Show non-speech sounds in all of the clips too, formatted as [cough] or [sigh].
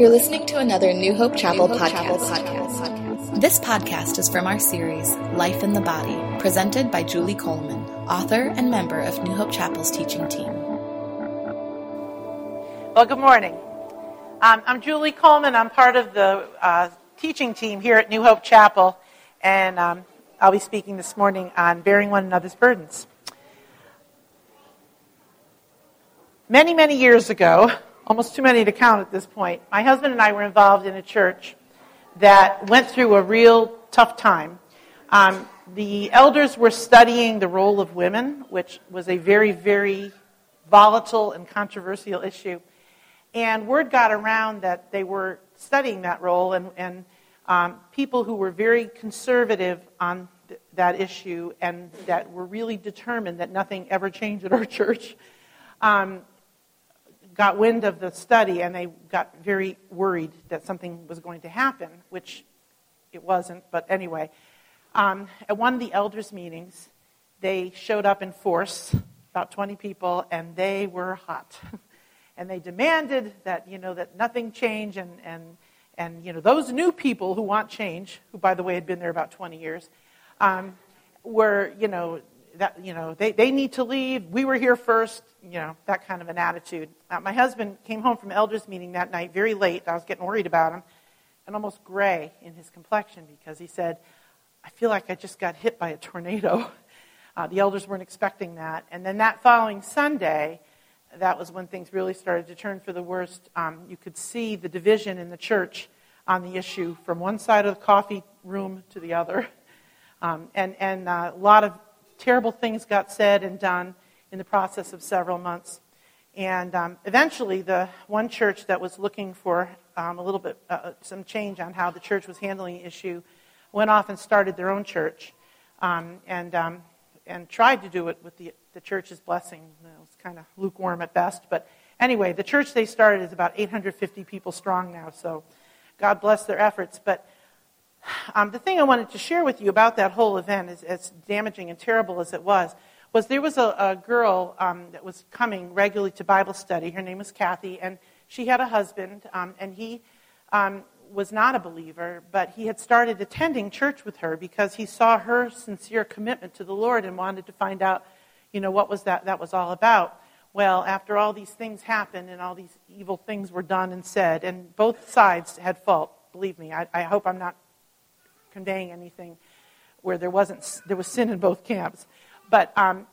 You're listening to another New Hope Chapel, New Hope podcast. Chapel podcast. This podcast is from our series, Life in the Body, presented by Julie Coleman, author and member of New Hope Chapel's teaching team. Well, good morning. Um, I'm Julie Coleman. I'm part of the uh, teaching team here at New Hope Chapel, and um, I'll be speaking this morning on bearing one another's burdens. Many, many years ago, almost too many to count at this point. My husband and I were involved in a church that went through a real tough time. Um, the elders were studying the role of women, which was a very, very volatile and controversial issue. And word got around that they were studying that role, and, and um, people who were very conservative on th- that issue and that were really determined that nothing ever changed at our [laughs] church um, got wind of the study and they got very worried that something was going to happen, which it wasn't, but anyway. Um, at one of the elders' meetings, they showed up in force, about 20 people, and they were hot. [laughs] and they demanded that, you know, that nothing change and, and, and, you know, those new people who want change, who, by the way, had been there about 20 years, um, were, you know, that, you know, they, they need to leave. We were here first, you know, that kind of an attitude. Uh, my husband came home from elders meeting that night very late. I was getting worried about him and almost gray in his complexion because he said, I feel like I just got hit by a tornado. [laughs] Uh, the elders weren't expecting that. And then that following Sunday, that was when things really started to turn for the worst. Um, you could see the division in the church on the issue from one side of the coffee room to the other. [laughs] Um, and and uh, a lot of terrible things got said and done in the process of several months. And um, eventually, the one church that was looking for um, a little bit, uh, some change on how the church was handling the issue went off and started their own church um, and, um, and tried to do it with the, the church's blessing. It was kind of lukewarm at best. But anyway, the church they started is about 850 people strong now, so God bless their efforts. But um, the thing I wanted to share with you about that whole event, as, as damaging and terrible as it was, was there was a, a girl um, that was coming regularly to Bible study. Her name was Kathy, and she had a husband, um, and he um, was not a believer, but he had started attending church with her because he saw her sincere commitment to the Lord and wanted to find out, you know, what was that that was all about. Well, after all these things happened and all these evil things were done and said, and both sides had fault. Believe me, I, I hope I'm not conveying anything where there wasn't there was sin in both camps. But um,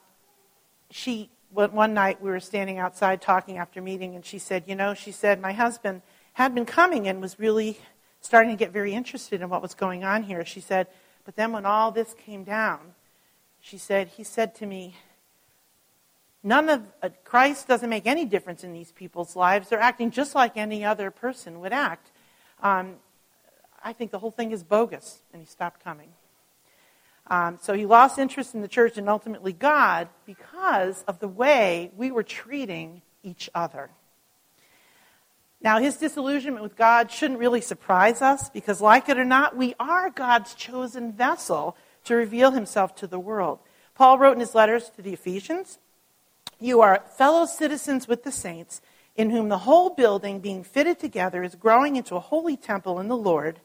she one night we were standing outside talking after meeting, and she said, "You know," she said, "my husband had been coming and was really starting to get very interested in what was going on here." She said, "But then when all this came down, she said he said to me." None of uh, Christ doesn't make any difference in these people's lives. They're acting just like any other person would act. Um, I think the whole thing is bogus. And he stopped coming. Um, so he lost interest in the church and ultimately God because of the way we were treating each other. Now, his disillusionment with God shouldn't really surprise us because, like it or not, we are God's chosen vessel to reveal himself to the world. Paul wrote in his letters to the Ephesians You are fellow citizens with the saints, in whom the whole building, being fitted together, is growing into a holy temple in the Lord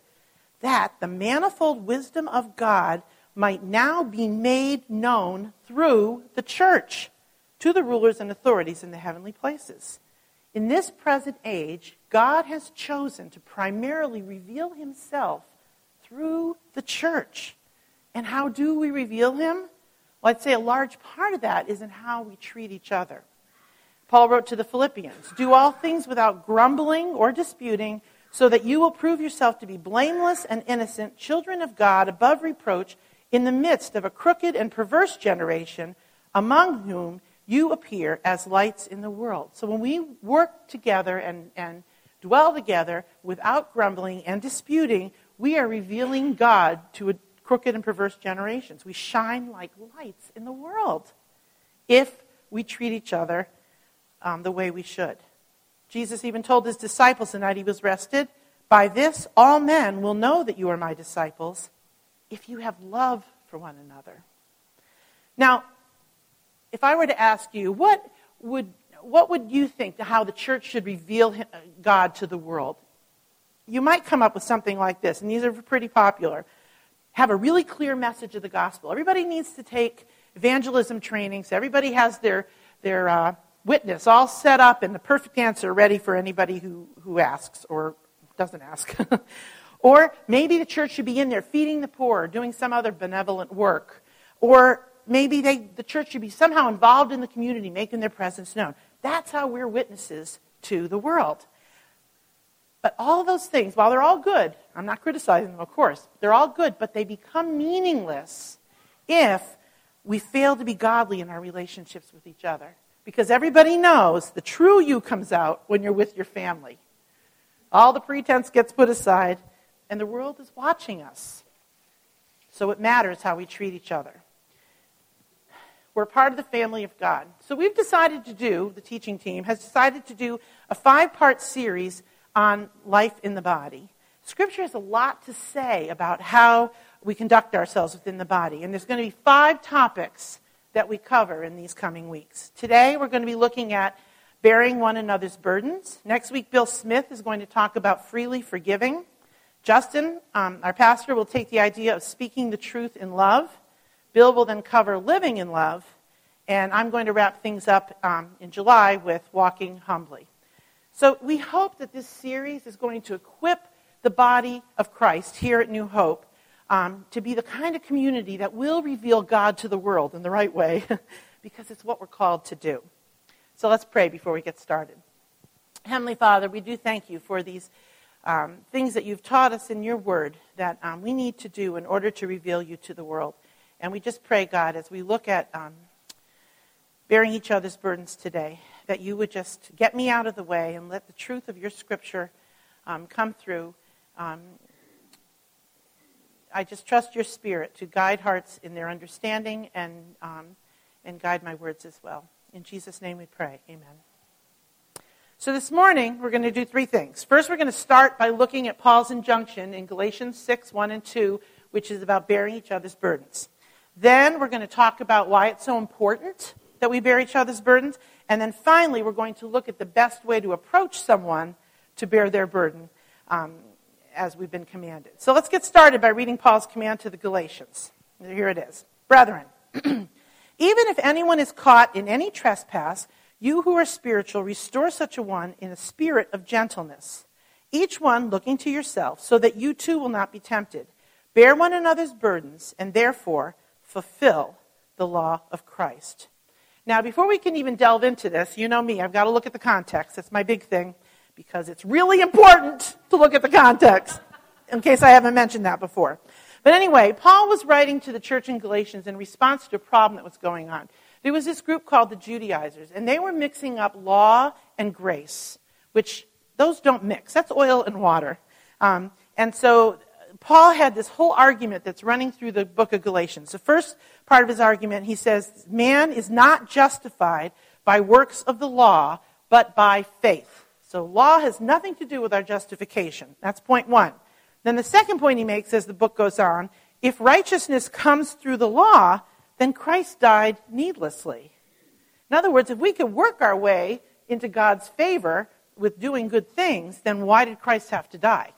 that the manifold wisdom of God might now be made known through the church to the rulers and authorities in the heavenly places. In this present age, God has chosen to primarily reveal himself through the church. And how do we reveal him? Well, I'd say a large part of that is in how we treat each other. Paul wrote to the Philippians Do all things without grumbling or disputing so that you will prove yourself to be blameless and innocent, children of God, above reproach, in the midst of a crooked and perverse generation, among whom you appear as lights in the world. So when we work together and, and dwell together without grumbling and disputing, we are revealing God to a crooked and perverse generations. We shine like lights in the world if we treat each other um, the way we should. Jesus even told his disciples the night he was arrested, By this all men will know that you are my disciples if you have love for one another. Now, if I were to ask you, what would, what would you think to how the church should reveal God to the world? you might come up with something like this, and these are pretty popular. Have a really clear message of the gospel. Everybody needs to take evangelism training, so everybody has their, their uh, witness all set up and the perfect answer ready for anybody who, who asks or doesn't ask. [laughs] or maybe the church should be in there feeding the poor, doing some other benevolent work. Or maybe they, the church should be somehow involved in the community, making their presence known. That's how we're witnesses to the world. But all those things, while they're all good, I'm not criticizing them, of course, they're all good, but they become meaningless if we fail to be godly in our relationships with each other. Because everybody knows the true you comes out when you're with your family. All the pretense gets put aside, and the world is watching us. So it matters how we treat each other. We're part of the family of God. So we've decided to do, the teaching team has decided to do a five part series on life in the body. Scripture has a lot to say about how we conduct ourselves within the body. And there's going to be five topics that we cover in these coming weeks. Today, we're going to be looking at bearing one another's burdens. Next week, Bill Smith is going to talk about freely forgiving. Justin, um, our pastor, will take the idea of speaking the truth in love. Bill will then cover living in love. And I'm going to wrap things up um, in July with walking humbly. So we hope that this series is going to equip the body of Christ here at New Hope um, to be the kind of community that will reveal God to the world in the right way, [laughs] because it's what we're called to do. So let's pray before we get started. Heavenly Father, we do thank you for these um, things that you've taught us in your word that um, we need to do in order to reveal you to the world. And we just pray, God, as we look at um, bearing each other's burdens today, that you would just get me out of the way and let the truth of your scripture um, come through. I just trust your spirit to guide hearts in their understanding and, um, and guide my words as well. In Jesus' name we pray. Amen. So this morning, we're going to do three things. First, we're going to start by looking at Paul's injunction in Galatians 6 1 and 2, which is about bearing each other's burdens. Then, we're going to talk about why it's so important that we bear each other's burdens. And then finally, we're going to look at the best way to approach someone to bear their burden um, as we've been commanded. So let's get started by reading Paul's command to the Galatians. Here it is Brethren, [clears throat] even if anyone is caught in any trespass, you who are spiritual, restore such a one in a spirit of gentleness, each one looking to yourself, so that you too will not be tempted. Bear one another's burdens, and therefore fulfill the law of Christ. Now, before we can even delve into this, you know me, I've got to look at the context. That's my big thing because it's really important to look at the context, in case I haven't mentioned that before. But anyway, Paul was writing to the church in Galatians in response to a problem that was going on. There was this group called the Judaizers, and they were mixing up law and grace, which those don't mix. That's oil and water. Um, and so Paul had this whole argument that's running through the book of Galatians. The first part of his argument, he says, man is not justified by works of the law, but by faith. So law has nothing to do with our justification. That's point one. Then the second point he makes as the book goes on, if righteousness comes through the law, then Christ died needlessly. In other words, if we could work our way into God's favor with doing good things, then why did Christ have to die?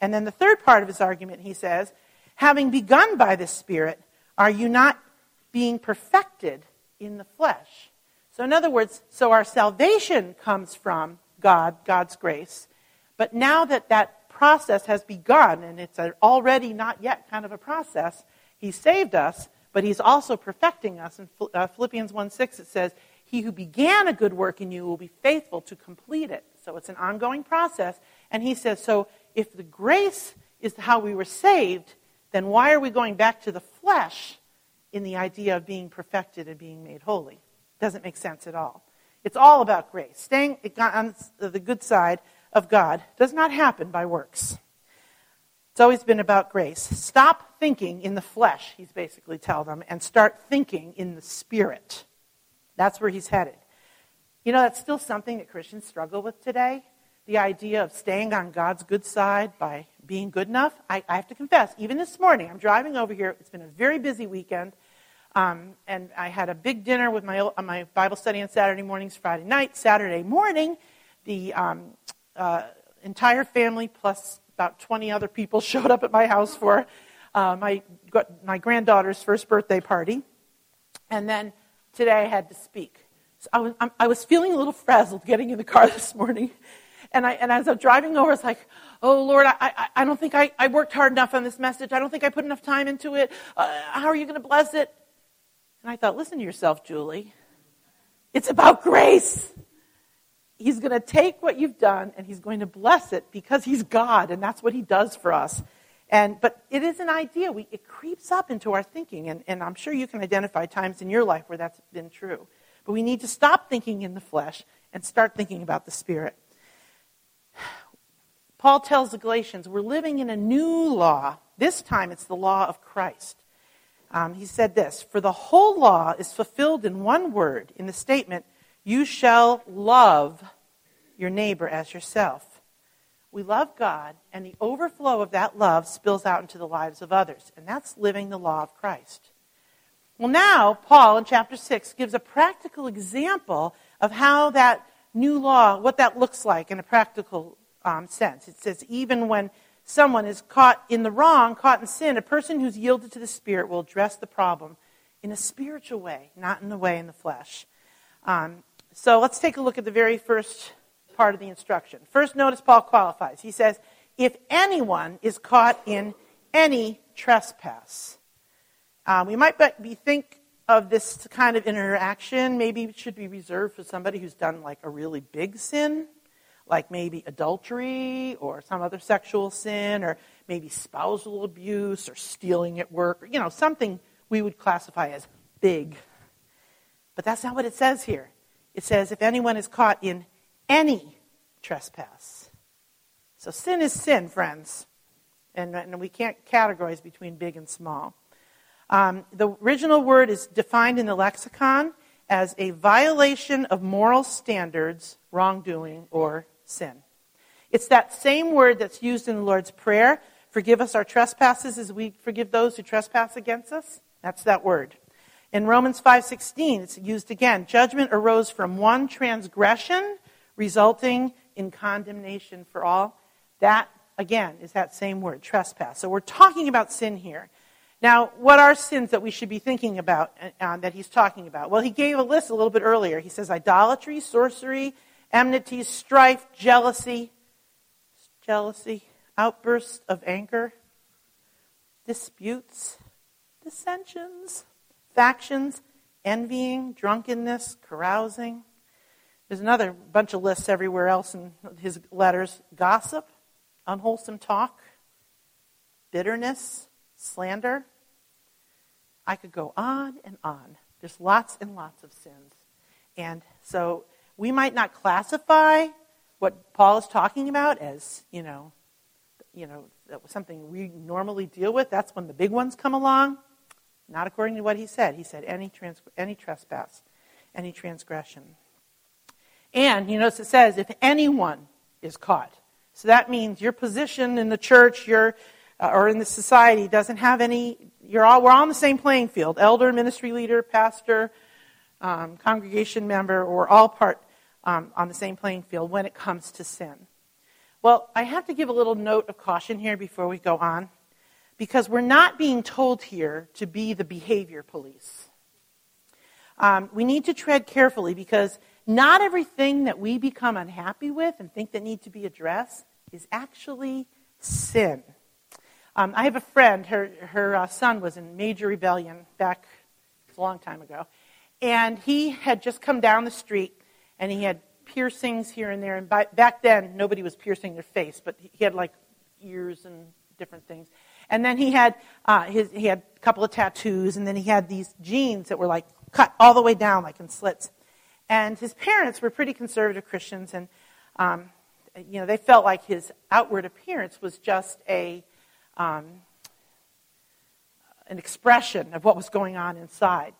And then the third part of his argument, he says, having begun by the Spirit, are you not being perfected in the flesh? So, in other words, so our salvation comes from God, God's grace. But now that that process has begun, and it's already not yet kind of a process, He saved us, but He's also perfecting us. In uh, Philippians 1 6, it says, He who began a good work in you will be faithful to complete it. So it's an ongoing process. And He says, so if the grace is how we were saved, then why are we going back to the flesh in the idea of being perfected and being made holy? Doesn't make sense at all. It's all about grace. Staying on the good side of God does not happen by works. It's always been about grace. Stop thinking in the flesh, he's basically telling them, and start thinking in the spirit. That's where he's headed. You know, that's still something that Christians struggle with today the idea of staying on God's good side by being good enough. I, I have to confess, even this morning, I'm driving over here. It's been a very busy weekend. Um, and I had a big dinner with my, uh, my Bible study on Saturday mornings, Friday night. Saturday morning, the um, uh, entire family plus about 20 other people [laughs] showed up at my house for uh, my, my granddaughter's first birthday party. And then today I had to speak. So I was, I was feeling a little frazzled getting in the car [laughs] this morning. And, I, and as I'm driving over, it's like, oh, Lord, I, I, I don't think I, I worked hard enough on this message. I don't think I put enough time into it. Uh, how are you going to bless it? And I thought, listen to yourself, Julie. It's about grace. He's going to take what you've done and he's going to bless it because he's God and that's what he does for us. And, but it is an idea. We, it creeps up into our thinking, and, and I'm sure you can identify times in your life where that's been true. But we need to stop thinking in the flesh and start thinking about the Spirit. Paul tells the Galatians, we're living in a new law. This time it's the law of Christ. Um, he said this For the whole law is fulfilled in one word, in the statement, You shall love your neighbor as yourself. We love God, and the overflow of that love spills out into the lives of others. And that's living the law of Christ. Well, now, Paul in chapter 6 gives a practical example of how that new law, what that looks like in a practical um, sense. It says, even when someone is caught in the wrong, caught in sin, a person who's yielded to the Spirit will address the problem in a spiritual way, not in the way in the flesh. Um, so let's take a look at the very first part of the instruction. First, notice Paul qualifies. He says, if anyone is caught in any trespass. Um, we might be think of this kind of interaction. Maybe it should be reserved for somebody who's done like a really big sin like maybe adultery or some other sexual sin or maybe spousal abuse or stealing at work, or, you know, something we would classify as big. But that's not what it says here. It says, if anyone is caught in any trespass. So sin is sin, friends. And, and we can't categorize between big and small. Um, the original word is defined in the lexicon as a violation of moral standards, wrongdoing, or sin. It's that same word that's used in the Lord's Prayer forgive us our trespasses as we forgive those who trespass against us. That's that word. In Romans 5:16, it's used again. Judgment arose from one transgression resulting in condemnation for all. That again is that same word, trespass. So we're talking about sin here. Now, what are sins that we should be thinking about uh, that he's talking about? Well, he gave a list a little bit earlier. He says idolatry, sorcery, enmity, strife, jealousy, jealousy, outbursts of anger, disputes, dissensions, factions, envying, drunkenness, carousing. There's another bunch of lists everywhere else in his letters gossip, unwholesome talk, bitterness, slander. I could go on and on. There's lots and lots of sins. And so we might not classify what Paul is talking about as, you know, you know, something we normally deal with. That's when the big ones come along. Not according to what he said. He said any, trans- any trespass, any transgression. And you notice it says if anyone is caught. So that means your position in the church, your uh, or in the society doesn't have any. You're all we're all on the same playing field. Elder, ministry leader, pastor, um, congregation member, or all part um, on the same playing field when it comes to sin. Well, I have to give a little note of caution here before we go on, because we're not being told here to be the behavior police. Um, we need to tread carefully because not everything that we become unhappy with and think that need to be addressed is actually sin. Um, I have a friend, her, her uh, son was in major rebellion back a long time ago, and he had just come down the street and he had piercings here and there. And by, back then, nobody was piercing their face, but he had like ears and different things. And then he had uh, his, he had a couple of tattoos, and then he had these jeans that were like cut all the way down, like in slits. And his parents were pretty conservative Christians, and um, you know they felt like his outward appearance was just a um, an expression of what was going on inside.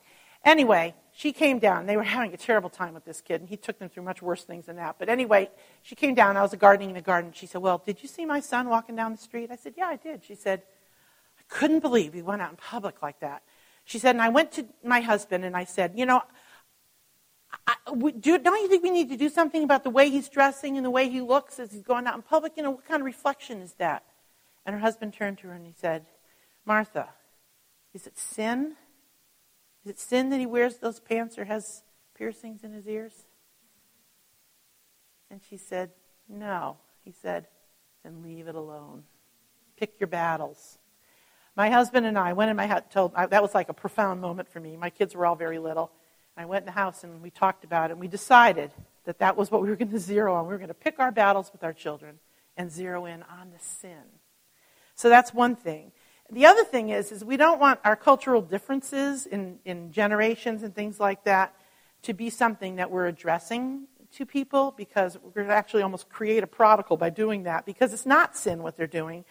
Anyway, she came down. They were having a terrible time with this kid, and he took them through much worse things than that. But anyway, she came down. I was gardening in the garden. She said, Well, did you see my son walking down the street? I said, Yeah, I did. She said, I couldn't believe he went out in public like that. She said, And I went to my husband and I said, You know, I, do, don't you think we need to do something about the way he's dressing and the way he looks as he's going out in public? You know, what kind of reflection is that? And her husband turned to her and he said, Martha, is it sin? Is it sin that he wears those pants or has piercings in his ears? And she said, No. He said, Then leave it alone. Pick your battles. My husband and I went in my house, told, that was like a profound moment for me. My kids were all very little. I went in the house and we talked about it, and we decided that that was what we were going [laughs] to zero on. We were going to pick our battles with our children and zero in on the sin. So that's one thing. The other thing is, is we don't want our cultural differences in, in generations and things like that to be something that we're addressing to people because we're going to actually almost create a prodigal by doing that because it's not sin what they're doing.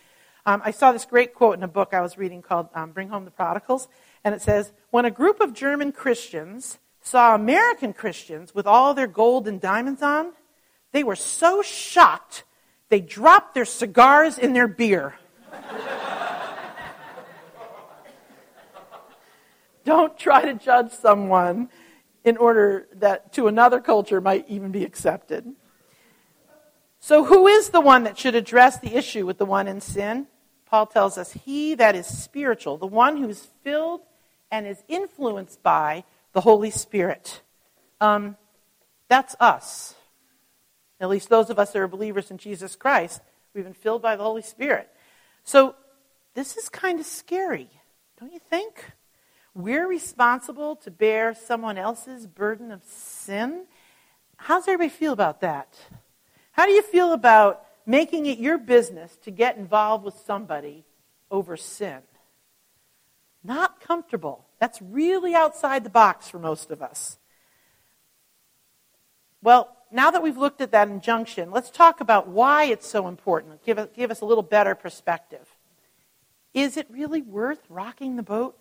Um, I saw this great quote in a book I was reading called um, Bring Home the Prodigals, and it says, When a group of German Christians saw American Christians with all their gold and diamonds on, they were so shocked they dropped their cigars in their beer. [laughs] Don't try to judge someone in order that to another culture might even be accepted. So, who is the one that should address the issue with the one in sin? Paul tells us, He that is spiritual, the one who's filled and is influenced by the Holy Spirit. Um, that's us. At least those of us that are believers in Jesus Christ, we've been filled by the Holy Spirit. So, this is kind of scary, don't you think? We're responsible to bear someone else's burden of sin. How's everybody feel about that? How do you feel about making it your business to get involved with somebody over sin? Not comfortable. That's really outside the box for most of us. Well, now that we've looked at that injunction, let's talk about why it's so important. Give, give us a little better perspective. Is it really worth rocking the boat?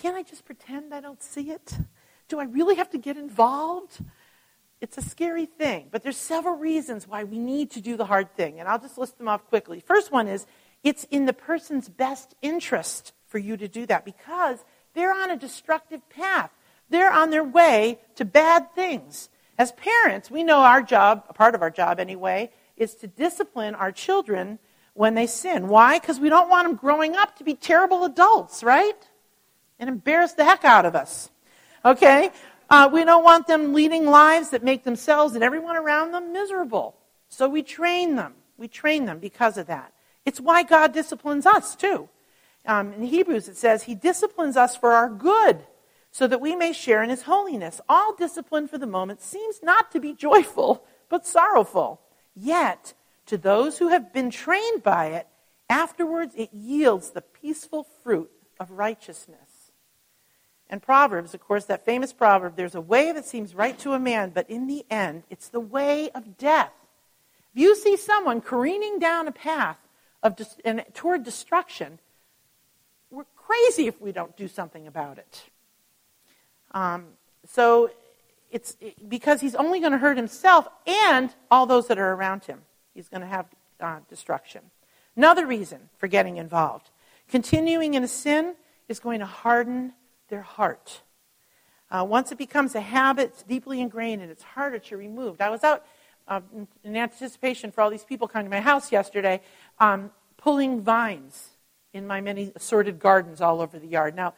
Can't I just pretend I don't see it? Do I really have to get involved? It's a scary thing, but there's several reasons why we need to do the hard thing, and I'll just list them off quickly. First one is it's in the person's best interest for you to do that because they're on a destructive path. They're on their way to bad things. As parents, we know our job, a part of our job anyway, is to discipline our children when they sin. Why? Because we don't want them growing up to be terrible adults, right? And embarrass the heck out of us. Okay? Uh, we don't want them leading lives that make themselves and everyone around them miserable. So we train them. We train them because of that. It's why God disciplines us, too. Um, in Hebrews, it says, He disciplines us for our good, so that we may share in His holiness. All discipline for the moment seems not to be joyful, but sorrowful. Yet, to those who have been trained by it, afterwards it yields the peaceful fruit of righteousness. And Proverbs, of course, that famous proverb there's a way that seems right to a man, but in the end, it's the way of death. If you see someone careening down a path of dis- and toward destruction, we're crazy if we don't do something about it. Um, so it's it, because he's only going to hurt himself and all those that are around him. He's going to have uh, destruction. Another reason for getting involved continuing in a sin is going to harden their heart. Uh, once it becomes a habit, it's deeply ingrained and it's harder to remove. I was out uh, in anticipation for all these people coming to my house yesterday, um, pulling vines in my many assorted gardens all over the yard. Now,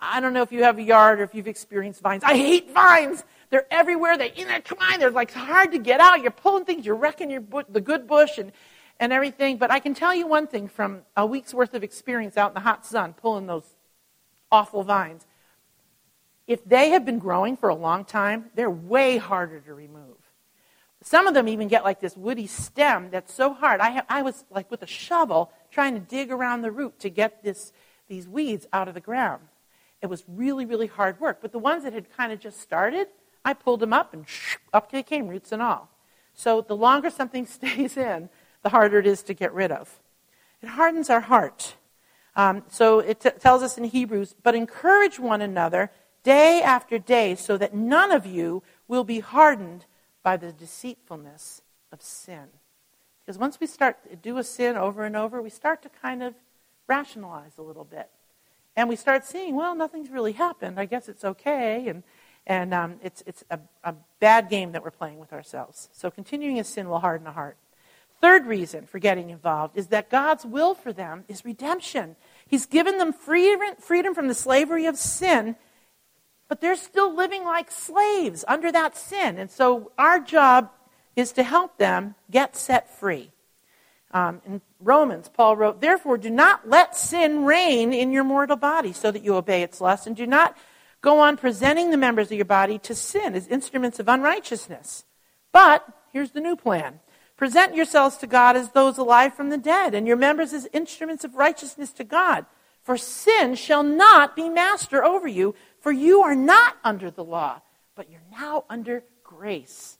I don't know if you have a yard or if you've experienced vines. I hate vines. They're everywhere. They intertwine. They're like hard to get out. You're pulling things. You're wrecking your bu- the good bush and, and everything. But I can tell you one thing from a week's worth of experience out in the hot sun pulling those awful vines. If they have been growing for a long time, they're way harder to remove. Some of them even get like this woody stem that's so hard. I, I was like with a shovel trying to dig around the root to get this, these weeds out of the ground. It was really, really hard work. But the ones that had kind of just started, I pulled them up and up they came, roots and all. So the longer something [laughs] stays in, the harder it is to get rid of. It hardens our heart. Um, so it t- tells us in Hebrews, but encourage one another day after day so that none of you will be hardened by the deceitfulness of sin. Because once we start to do a sin over and over, we start to kind of rationalize a little bit. And we start seeing, well, nothing's really happened. I guess it's okay. And, And um, it's, it's a, a bad game that we're playing with ourselves. So continuing a sin will harden the heart. Third reason for getting involved is that God's will for them is redemption. He's given them freedom, from the slavery of sin, but they're still living like slaves under that sin. And so our job is to help them get set free. Um, in Romans, Paul wrote, Therefore, do not let sin reign in your mortal body so that you obey its lust, and do not go on presenting the members of your body to sin as instruments of unrighteousness. But here's the new plan present yourselves to God as those alive from the dead, and your members as instruments of righteousness to God. For sin shall not be master over you, for you are not under the law, but you're now under grace.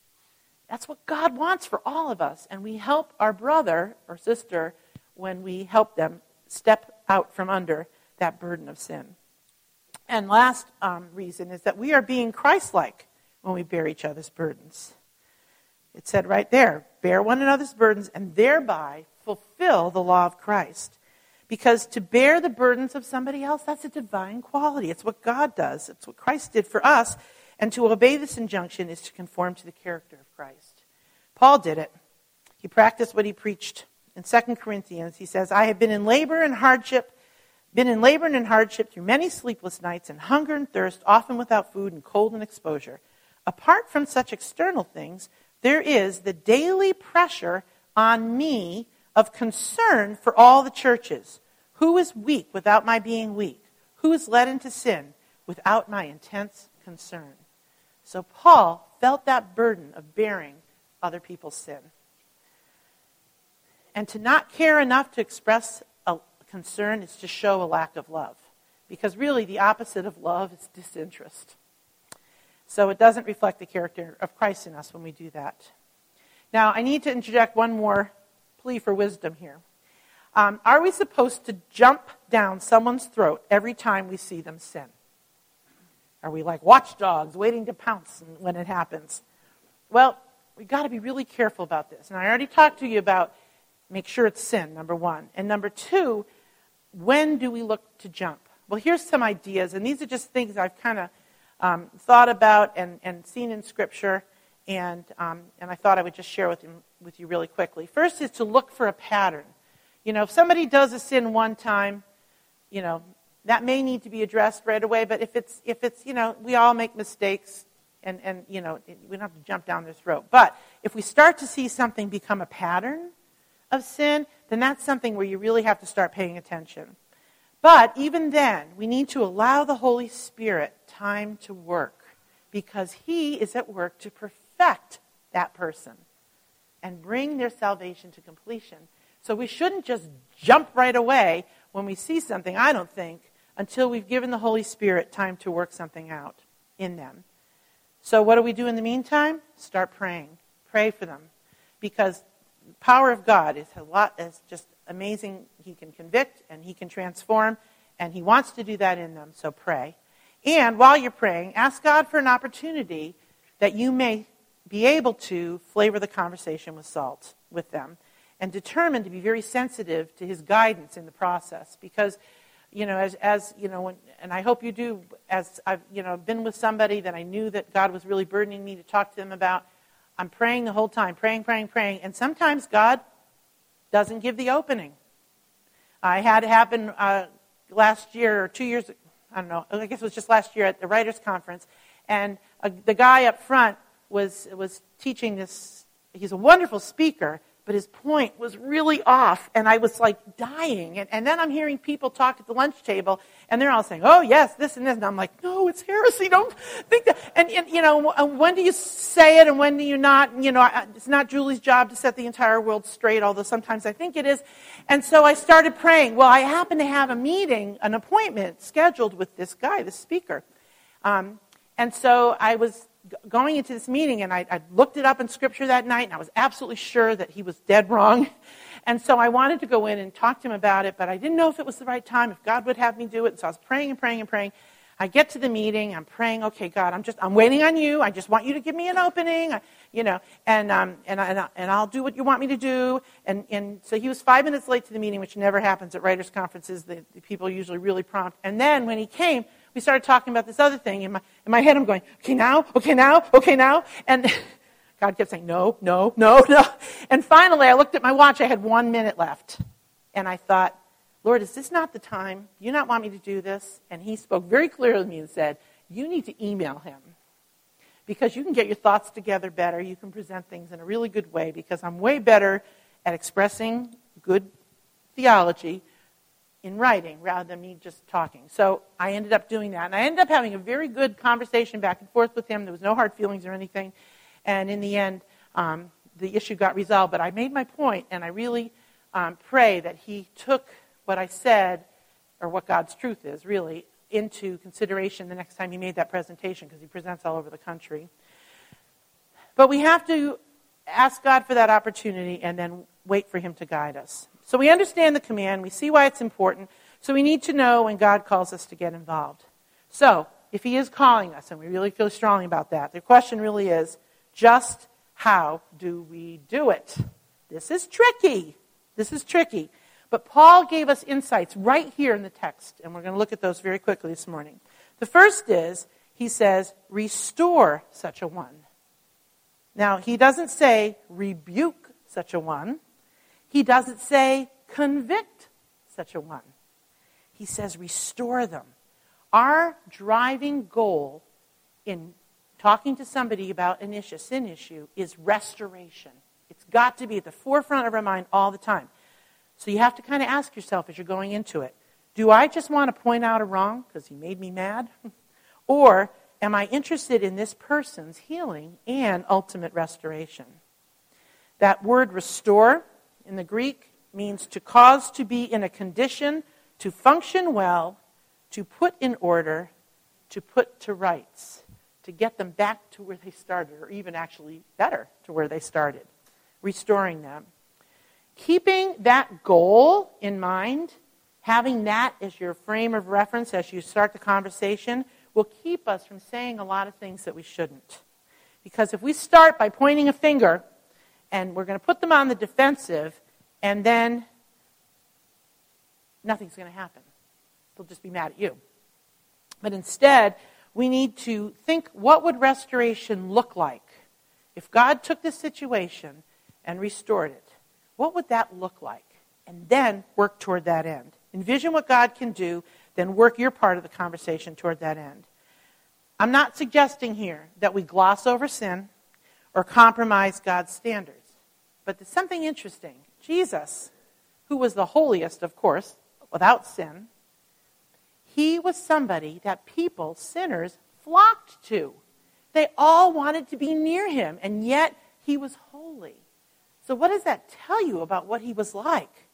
That's what God wants for all of us. And we help our brother or sister when we help them step out from under that burden of sin. And last um, reason is that we are being Christ like when we bear each other's burdens. It said right there bear one another's burdens and thereby fulfill the law of Christ. Because to bear the burdens of somebody else, that's a divine quality. It's what God does, it's what Christ did for us. And to obey this injunction is to conform to the character of Christ. Paul did it. He practiced what he preached. In 2 Corinthians, he says, I have been in labor and hardship, been in labor and in hardship through many sleepless nights and hunger and thirst, often without food and cold and exposure. Apart from such external things, there is the daily pressure on me of concern for all the churches. Who is weak without my being weak? Who is led into sin without my intense concern? So Paul felt that burden of bearing other people's sin. And to not care enough to express a concern is to show a lack of love. Because really, the opposite of love is disinterest. So it doesn't reflect the character of Christ in us when we do that. Now, I need to interject one more plea for wisdom here. Um, are we supposed to jump down someone's throat every time we see them sin? Are we like watchdogs waiting to pounce when it happens? Well, we've got to be really careful about this. And I already talked to you about make sure it's sin, number one. And number two, when do we look to jump? Well, here's some ideas, and these are just things I've kind of um, thought about and, and seen in Scripture, and, um, and I thought I would just share with you, with you really quickly. First is to look for a pattern. You know, if somebody does a sin one time, you know, that may need to be addressed right away. But if it's, if it's you know, we all make mistakes, and, and you know, we don't have to jump down their throat. But if we start to see something become a pattern of sin, then that's something where you really have to start paying attention. But even then, we need to allow the Holy Spirit time to work because He is at work to perfect that person and bring their salvation to completion. So we shouldn't just jump right away when we see something, I don't think, until we've given the Holy Spirit time to work something out in them. So, what do we do in the meantime? Start praying. Pray for them. Because the power of God is a lot is just amazing. He can convict and he can transform, and he wants to do that in them, so pray. And while you're praying, ask God for an opportunity that you may be able to flavor the conversation with salt with them and determine to be very sensitive to his guidance in the process because you know, as, as you know, when, and I hope you do, as I've, you know, been with somebody that I knew that God was really burdening me to talk to them about, I'm praying the whole time, praying, praying, praying, and sometimes God doesn't give the opening. I had it happen uh, last year or two years, I don't know, I guess it was just last year at the Writers' Conference, and uh, the guy up front was, was teaching this, he's a wonderful speaker, but his point was really off, and I was like dying. And, and, then I'm hearing people talk at the lunch table, and they're all saying, "Oh yes, this and this," and I'm like, "No, it's heresy. Don't think that." And, and you know, when do you say it, and when do you not? You know, it's not Julie's job to set the entire world straight, although sometimes I think it is. And so I started praying. Well, I happened to have a meeting, an appointment scheduled with this guy, this speaker, um, and so I was going into this meeting, and I, I, looked it up in Scripture that night, and I was absolutely sure that he was dead wrong. [laughs] And so I wanted to go in and talk to him about it, but I didn't know if it was the right time, if God would have me do it. And so I was praying and praying and praying. I get to the meeting, I'm praying, okay, God, I'm just, I'm waiting on you. I just want you to give me an opening, you know, and, um, and, I, and I'll do what you want me to do. And, and so he was five minutes late to the meeting, which never happens at writers' conferences. The, the people usually really prompt. And then when he came, we started talking about this other thing. In my, in my head, I'm going, okay, now, okay, now, okay, now. And [laughs] God kept saying, no, no, no, no. And finally, I looked at my watch. I had one minute left. And I thought, Lord, is this not the time? Do you not want me to do this? And he spoke very clearly to me and said, You need to email him because you can get your thoughts together better. You can present things in a really good way because I'm way better at expressing good theology in writing rather than me just talking. So I ended up doing that. And I ended up having a very good conversation back and forth with him. There was no hard feelings or anything. And in the end, um, the issue got resolved. But I made my point, and I really um, pray that he took what I said, or what God's truth is, really, into consideration the next time he made that presentation, because he presents all over the country. But we have to ask God for that opportunity and then wait for him to guide us. So we understand the command, we see why it's important, so we need to know when God calls us to get involved. So, if he is calling us, and we really feel strongly about that, the question really is just how do we do it? This is tricky. This is tricky. But Paul gave us insights right here in the text, and we're going to look at those very quickly this morning. The first is, he says, restore such a one. Now, he doesn't say rebuke such a one. He doesn't say convict such a one. He says restore them. Our driving goal in talking to somebody about an issue, sin issue, is restoration. It's got to be at the forefront of our mind all the time. So you have to kind of ask yourself as you're going into it do I just want to point out a wrong because he made me mad? [laughs] or am I interested in this person's healing and ultimate restoration? That word restore in the Greek means to cause to be in a condition to function well, to put in order, to put to rights, to get them back to where they started, or even actually better to where they started, restoring them. Keeping that goal in mind, having that as your frame of reference as you start the conversation, will keep us from saying a lot of things that we shouldn't. Because if we start by pointing a finger and we're going to put them on the defensive, and then nothing's going to happen. They'll just be mad at you. But instead, we need to think what would restoration look like? If God took this situation and restored it, what would that look like? And then work toward that end. Envision what God can do, then work your part of the conversation toward that end. I'm not suggesting here that we gloss over sin or compromise God's standards. But there's something interesting. Jesus, who was the holiest, of course, without sin, he was somebody that people, sinners, flocked to. They all wanted to be near him, and yet he was holy. So, what does that tell you about what he was like?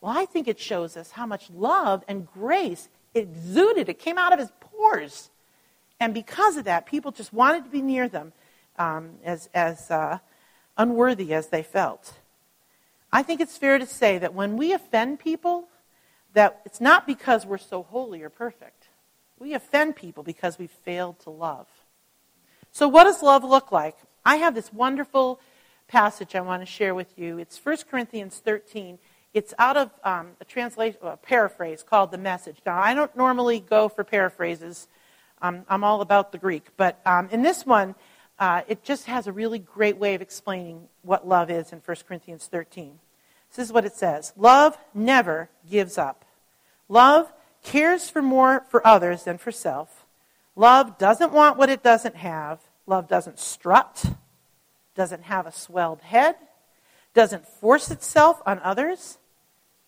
Well, I think it shows us how much love and grace exuded. It came out of his pores. And because of that, people just wanted to be near them um, as, as uh, unworthy as they felt. I think it's fair to say that when we offend people, that it's not because we're so holy or perfect. We offend people because we failed to love. So what does love look like? I have this wonderful passage I want to share with you. It's 1 Corinthians 13. It's out of um, a translation, a paraphrase called The Message. Now, I don't normally go for paraphrases. Um, I'm all about the Greek. But um, in this one, uh, it just has a really great way of explaining what love is in 1 Corinthians 13. This is what it says Love never gives up. Love cares for more for others than for self. Love doesn't want what it doesn't have. Love doesn't strut, doesn't have a swelled head, doesn't force itself on others,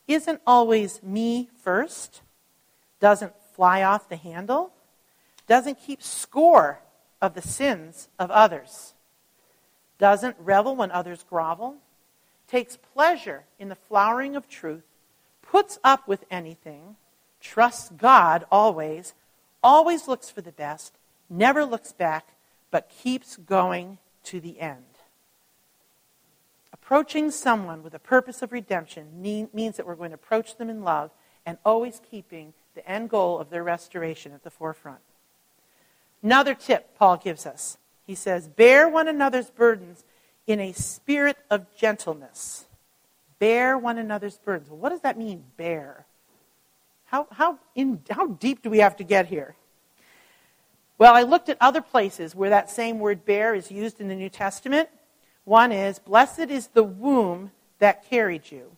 isn't always me first, doesn't fly off the handle, doesn't keep score of the sins of others, doesn't revel when others grovel, takes pleasure in the flowering of truth, puts up with anything, trusts God always, always looks for the best, never looks back, but keeps going to the end. Approaching someone with a purpose of redemption means that we're going to approach them in love and always keeping the end goal of their restoration at the forefront. Another tip Paul gives us. He says, Bear one another's burdens in a spirit of gentleness. Bear one another's burdens. Well, what does that mean, bear? How, how, in, how deep do we have to get here? Well, I looked at other places where that same word bear is used in the New Testament. One is, Blessed is the womb that carried you.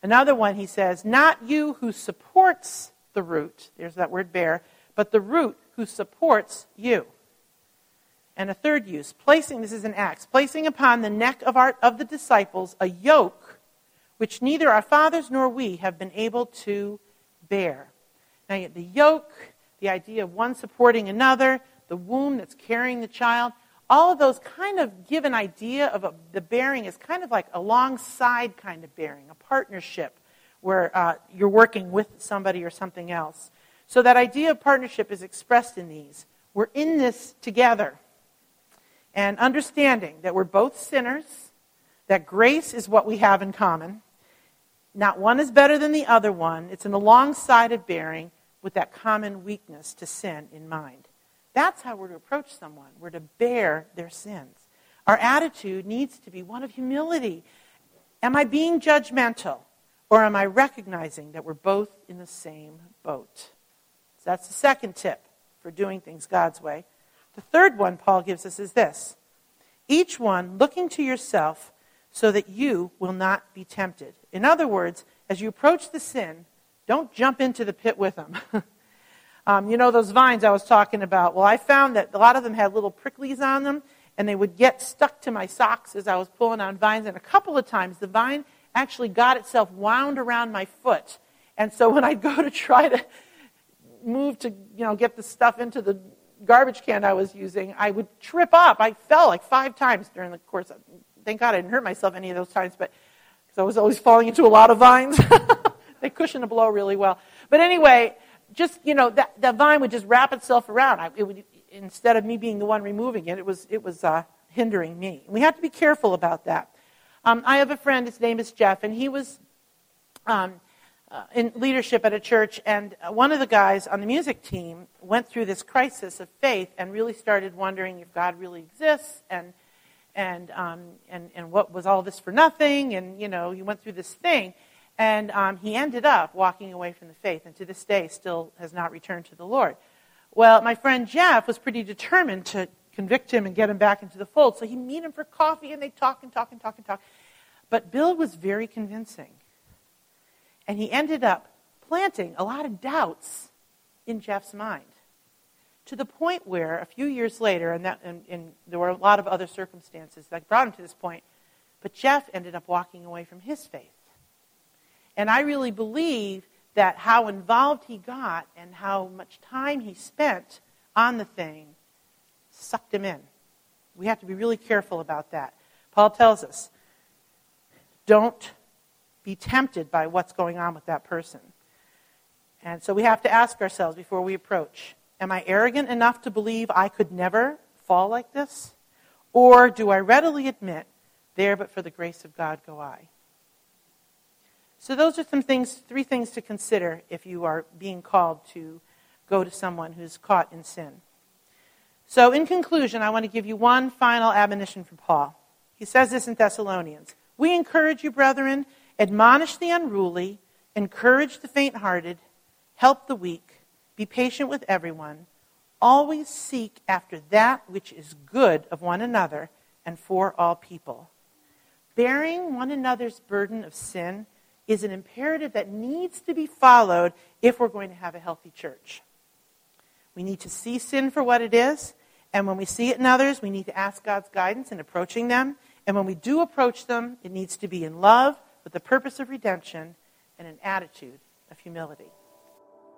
Another one, he says, Not you who supports the root, there's that word bear, but the root who supports you. And a third use, placing, this is an Acts, placing upon the neck of, our, of the disciples a yoke which neither our fathers nor we have been able to bear. Now, the yoke, the idea of one supporting another, the womb that's carrying the child, all of those kind of give an idea of a, the bearing is kind of like alongside kind of bearing, a partnership where uh, you're working with somebody or something else. So that idea of partnership is expressed in these. We're in this together. And understanding that we're both sinners, that grace is what we have in common. Not one is better than the other one. It's an alongside of bearing with that common weakness to sin in mind. That's how we're to approach someone. We're to bear their sins. Our attitude needs to be one of humility. Am I being judgmental? Or am I recognizing that we're both in the same boat? So that's the second tip for doing things God's way. The third one Paul gives us is this each one looking to yourself so that you will not be tempted. In other words, as you approach the sin, don't jump into the pit with them. [laughs] Um, you know those vines I was talking about? Well, I found that a lot of them had little pricklies on them, and they would get stuck to my socks as I was pulling on vines. And a couple of times, the vine actually got itself wound around my foot. And so when I'd go to try to move to, you know, get the stuff into the garbage can I was using, I would trip up. I fell like five times during the course. Thank God I didn't hurt myself any of those times, but because I was always falling into a lot of vines. [laughs] they cushion the blow really well. But anyway, just, you know, that, that vine would just wrap itself around. I, it would, instead of me being the one removing it, it was, it was uh, hindering me. We have to be careful about that. Um, I have a friend, his name is Jeff, and he was um, uh, in leadership at a church, and one of the guys on the music team went through this crisis of faith and really started wondering if God really exists and, and, um, and, and what was all this for nothing, and, you know, he went through this thing. And um, he ended up walking away from the faith, and to this day still has not returned to the Lord. Well, my friend Jeff was pretty determined to convict him and get him back into the fold. So he meet him for coffee, and they talk and talk and talk and talk. But Bill was very convincing. And he ended up planting a lot of doubts in Jeff's mind. To the point where, a few years later, and, that, and, and there were a lot of other circumstances that brought him to this point, but Jeff ended up walking away from his faith. And I really believe that how involved he got and how much time he spent on the thing sucked him in. We have to be really careful about that. Paul tells us don't be tempted by what's going on with that person. And so we have to ask ourselves before we approach Am I arrogant enough to believe I could never fall like this? Or do I readily admit, there but for the grace of God go I? So, those are some things, three things to consider if you are being called to go to someone who's caught in sin. So, in conclusion, I want to give you one final admonition from Paul. He says this in Thessalonians We encourage you, brethren, admonish the unruly, encourage the faint hearted, help the weak, be patient with everyone, always seek after that which is good of one another and for all people. Bearing one another's burden of sin is an imperative that needs to be followed if we're going to have a healthy church. We need to see sin for what it is, and when we see it in others, we need to ask God's guidance in approaching them. And when we do approach them, it needs to be in love, with the purpose of redemption, and an attitude of humility.